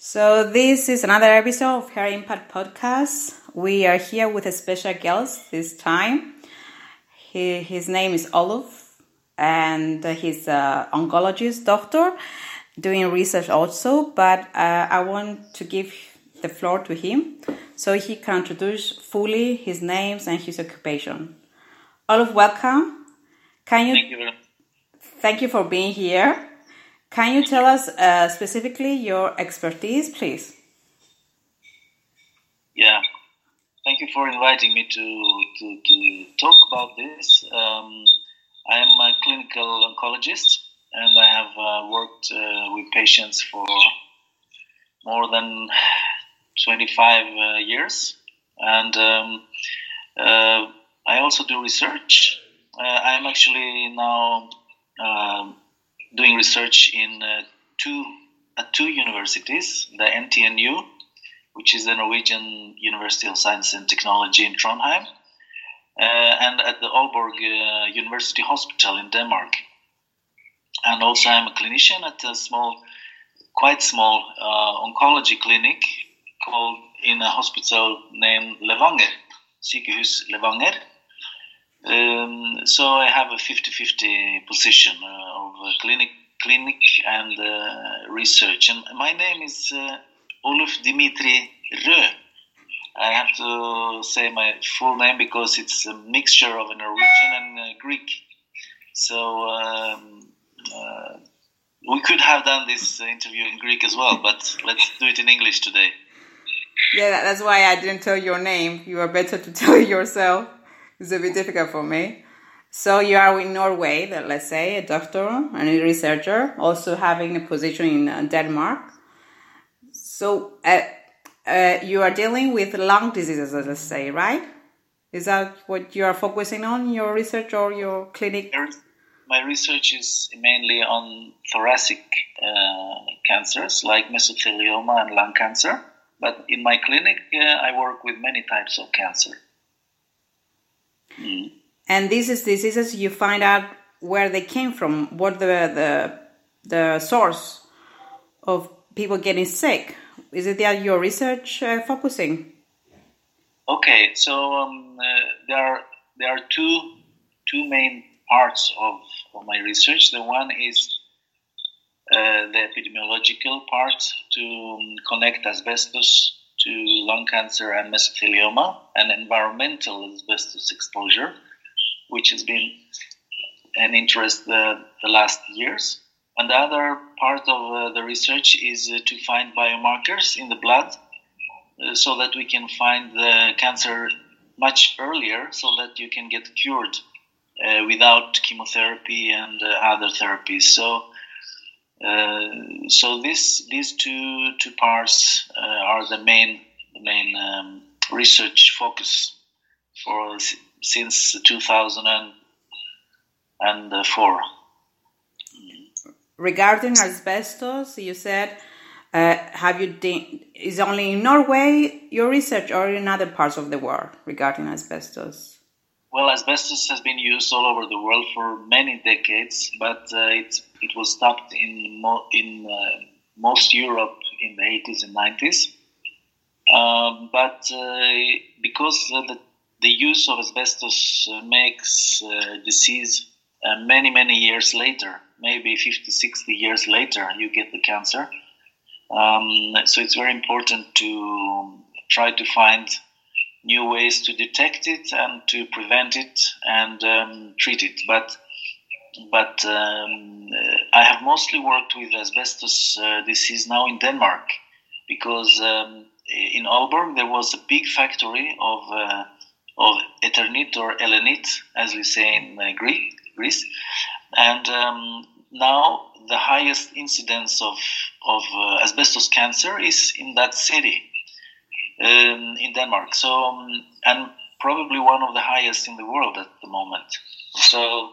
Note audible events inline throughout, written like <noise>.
So, this is another episode of Hair Impact Podcast. We are here with a special guest this time. He, his name is Oluf, and he's an oncologist doctor doing research also. But uh, I want to give the floor to him so he can introduce fully his names and his occupation. Oluf, welcome. Can you? Thank you. Thank you for being here. Can you tell us uh, specifically your expertise, please? Yeah, thank you for inviting me to, to, to talk about this. Um, I am a clinical oncologist and I have uh, worked uh, with patients for more than 25 uh, years. And um, uh, I also do research. Uh, I am actually now um, doing research in uh, two at two universities, the NTNU, which is the Norwegian University of Science and Technology in Trondheim, uh, and at the Aalborg uh, University Hospital in Denmark. And also, I'm a clinician at a small, quite small uh, oncology clinic called in a hospital named Levanger, Sykehus Levanger. Um, so I have a 50-50 position uh, of clinic, clinic and uh, research. And my name is uh, Oluf Dimitri Røe. I have to say my full name because it's a mixture of Norwegian and Greek. So um, uh, we could have done this interview in Greek as well, but let's do it in English today. Yeah, that's why I didn't tell your name. You are better to <laughs> tell yourself. It's a bit difficult for me. So you are in Norway, let's say, a doctor and a researcher, also having a position in uh, Denmark. So uh, uh, you are dealing with lung diseases, let's say, right? Is that what you are focusing on your research or your clinic? My research is mainly on thoracic uh, cancers like mesothelioma and lung cancer. But in my clinic, uh, I work with many types of cancer. And this is diseases you find out where they came from, what the the the source of people getting sick. Is it that your research uh, focusing? Okay, so um, uh, there are there are two two main parts of, of my research. The one is uh, the epidemiological part to um, connect asbestos to lung cancer and mesothelioma and environmental asbestos exposure, which has been an interest the, the last years. And the other part of uh, the research is uh, to find biomarkers in the blood uh, so that we can find the cancer much earlier so that you can get cured uh, without chemotherapy and uh, other therapies. So so this these two two parts uh, are the main main um, research focus for since 2004. Regarding asbestos, you said uh, have you de- is only in Norway your research or in other parts of the world regarding asbestos? Well, asbestos has been used all over the world for many decades, but uh, it it was stopped in mo- in uh, most Europe in the 80s and 90s. Um, but uh, because the the use of asbestos uh, makes disease uh, many many years later, maybe 50, 60 years later, you get the cancer. Um, so it's very important to try to find new ways to detect it and to prevent it and um, treat it. But but um, I have mostly worked with asbestos uh, disease now in Denmark because um, in Aalborg there was a big factory of uh, of Eternit or Elenit, as we say in uh, Greek, Greece, and um, now the highest incidence of of uh, asbestos cancer is in that city um, in Denmark. So, um, and probably one of the highest in the world at the moment. So,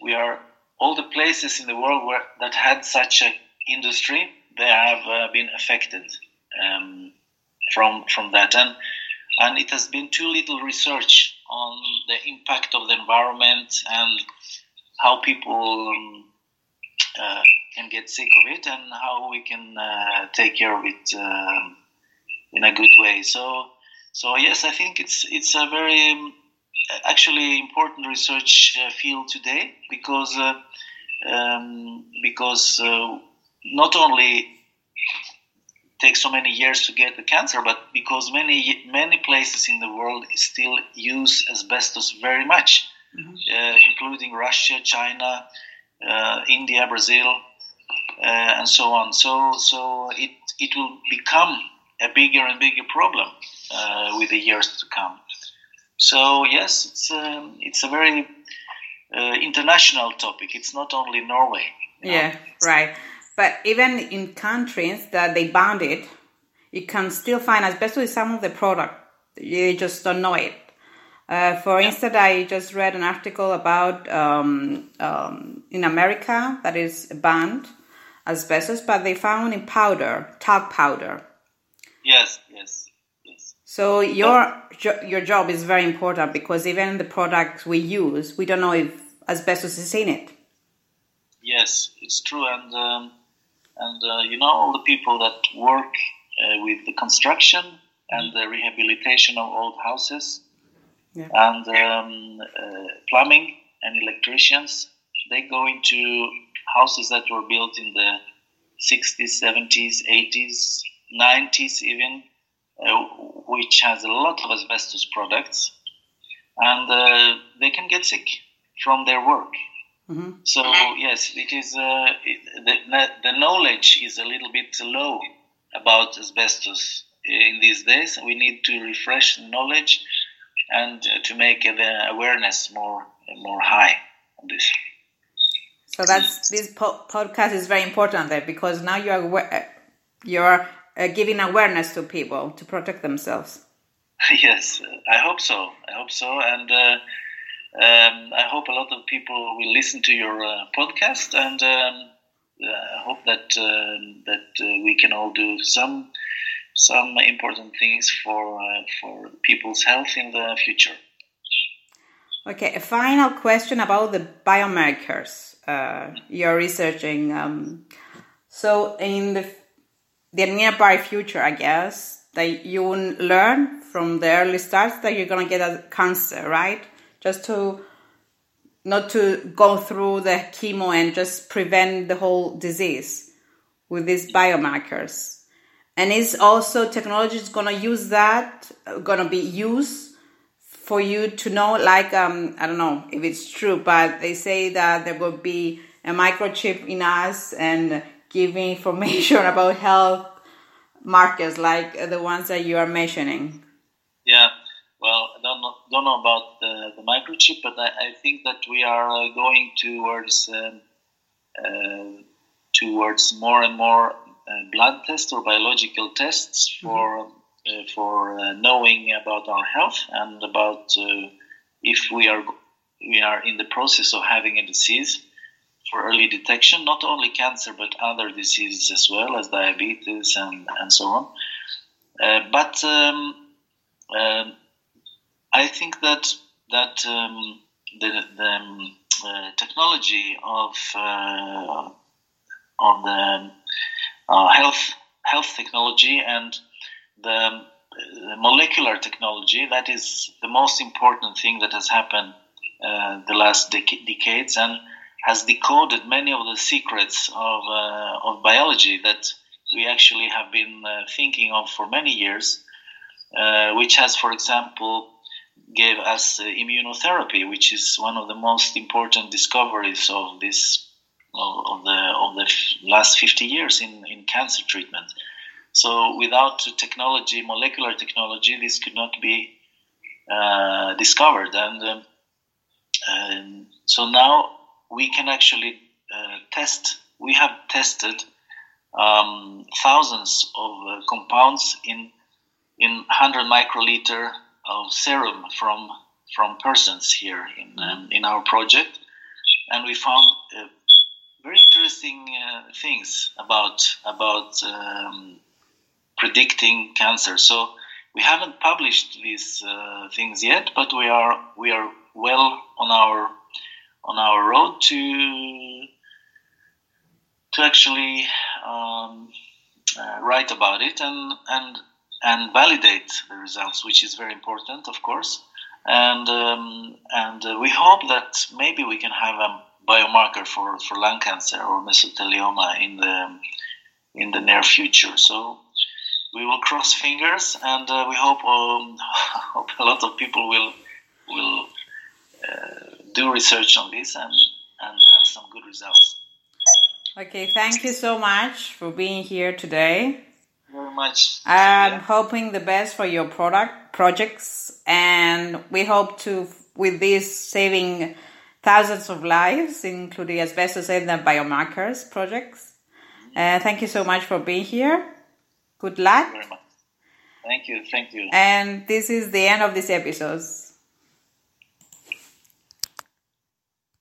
we are all the places in the world where that had such an industry, they have uh, been affected um, from from that, and and it has been too little research on the impact of the environment and how people um, uh, can get sick of it and how we can uh, take care of it um, in a good way. So, so yes, I think it's it's a very um, actually important research uh, field today because uh, um, because uh, not only takes so many years to get the cancer, but because many many places in the world still use asbestos very much, mm-hmm. uh, including Russia, China, uh, India, Brazil, uh, and so on. So so it it will become a bigger and bigger problem uh, with the years to come. So yes, it's um, it's a very uh, international topic. It's not only Norway. Yeah, know? right. But even in countries that they banned it, you can still find asbestos in some of the product. You just don't know it. Uh, for instance, I just read an article about um, um, in America that is banned asbestos, but they found in powder, talc powder. Yes, yes. So your your job is very important because even the products we use, we don't know if asbestos is in it. Yes, it's true, and um, and uh, you know all the people that work uh, with the construction and the rehabilitation of old houses yeah. and um, uh, plumbing and electricians. They go into houses that were built in the 60s, 70s, 80s, 90s, even, which has a lot of asbestos products, and uh, they can get sick from their work. Mm-hmm. So yes, it is. Uh, it, the, the knowledge is a little bit low about asbestos in these days. We need to refresh the knowledge and uh, to make the awareness more more high on this. So that's this po- podcast is very important there because now you are you're uh, giving awareness to people to protect themselves. <laughs> yes, I hope so. I hope so, and uh, um, I hope a lot of people will listen to your uh, podcast, and um, I hope that um, that uh, we can all do some some important things for uh, for people's health in the future. Okay, a final question about the biomarkers uh, you're researching. Um, so, in the the nearby future, I guess that you learn from the early starts that you're gonna get a cancer, right? just to not to go through the chemo and just prevent the whole disease with these biomarkers. And is also technology is gonna use that, gonna be used for you to know, like um, I don't know if it's true, but they say that there will be a microchip in us and giving information <laughs> about health markets like the ones that you are mentioning. Yeah, well, I don't know, don't know about the, the microchip, but I, I, think that we are uh, going towards um, uh, towards more and more uh, blood tests or biological tests for mm-hmm. Uh, for uh, knowing about our health and about uh, if we are we are in the process of having a disease for early detection, not only cancer but other diseases as well as diabetes and, and so on. but um, um I think that that um, the, the um, uh, technology of uh, of the uh, health health technology and the, the, molecular technology that is the most important thing that has happened uh, the last dec- decades and has decoded many of the secrets of uh, of biology that we actually have been uh, thinking of for many years, which has, for example, gave us uh, immunotherapy, which is one of the most important discoveries of this of the of the last 50 years in, in cancer treatment. So without technology, molecular technology, this could not be uh, discovered. And, um, and, so now we can actually uh, test. We have tested um, thousands of uh, compounds in in 100 microliter of serum from from persons here in um, in our project, and we found uh, very interesting uh, things about about um, predicting cancer. So we haven't published these uh, things yet, but we are we are well on our on our road to to actually um, uh, write about it and and and validate the results, which is very important, of course. And um, and uh, we hope that maybe we can have a biomarker for, for lung cancer or mesothelioma in the in the near future. So we will cross fingers, and uh, we hope um, <laughs> hope a lot of people will will uh, do research on this and and have some good results. Okay, thank you so much for being here today. Very much. I'm yeah. hoping the best for your product projects, and we hope to with this saving thousands of lives, including asbestos and the biomarkers projects. Uh, thank you so much for being here. Good luck. Thank you. Thank you. And this is the end of this episode.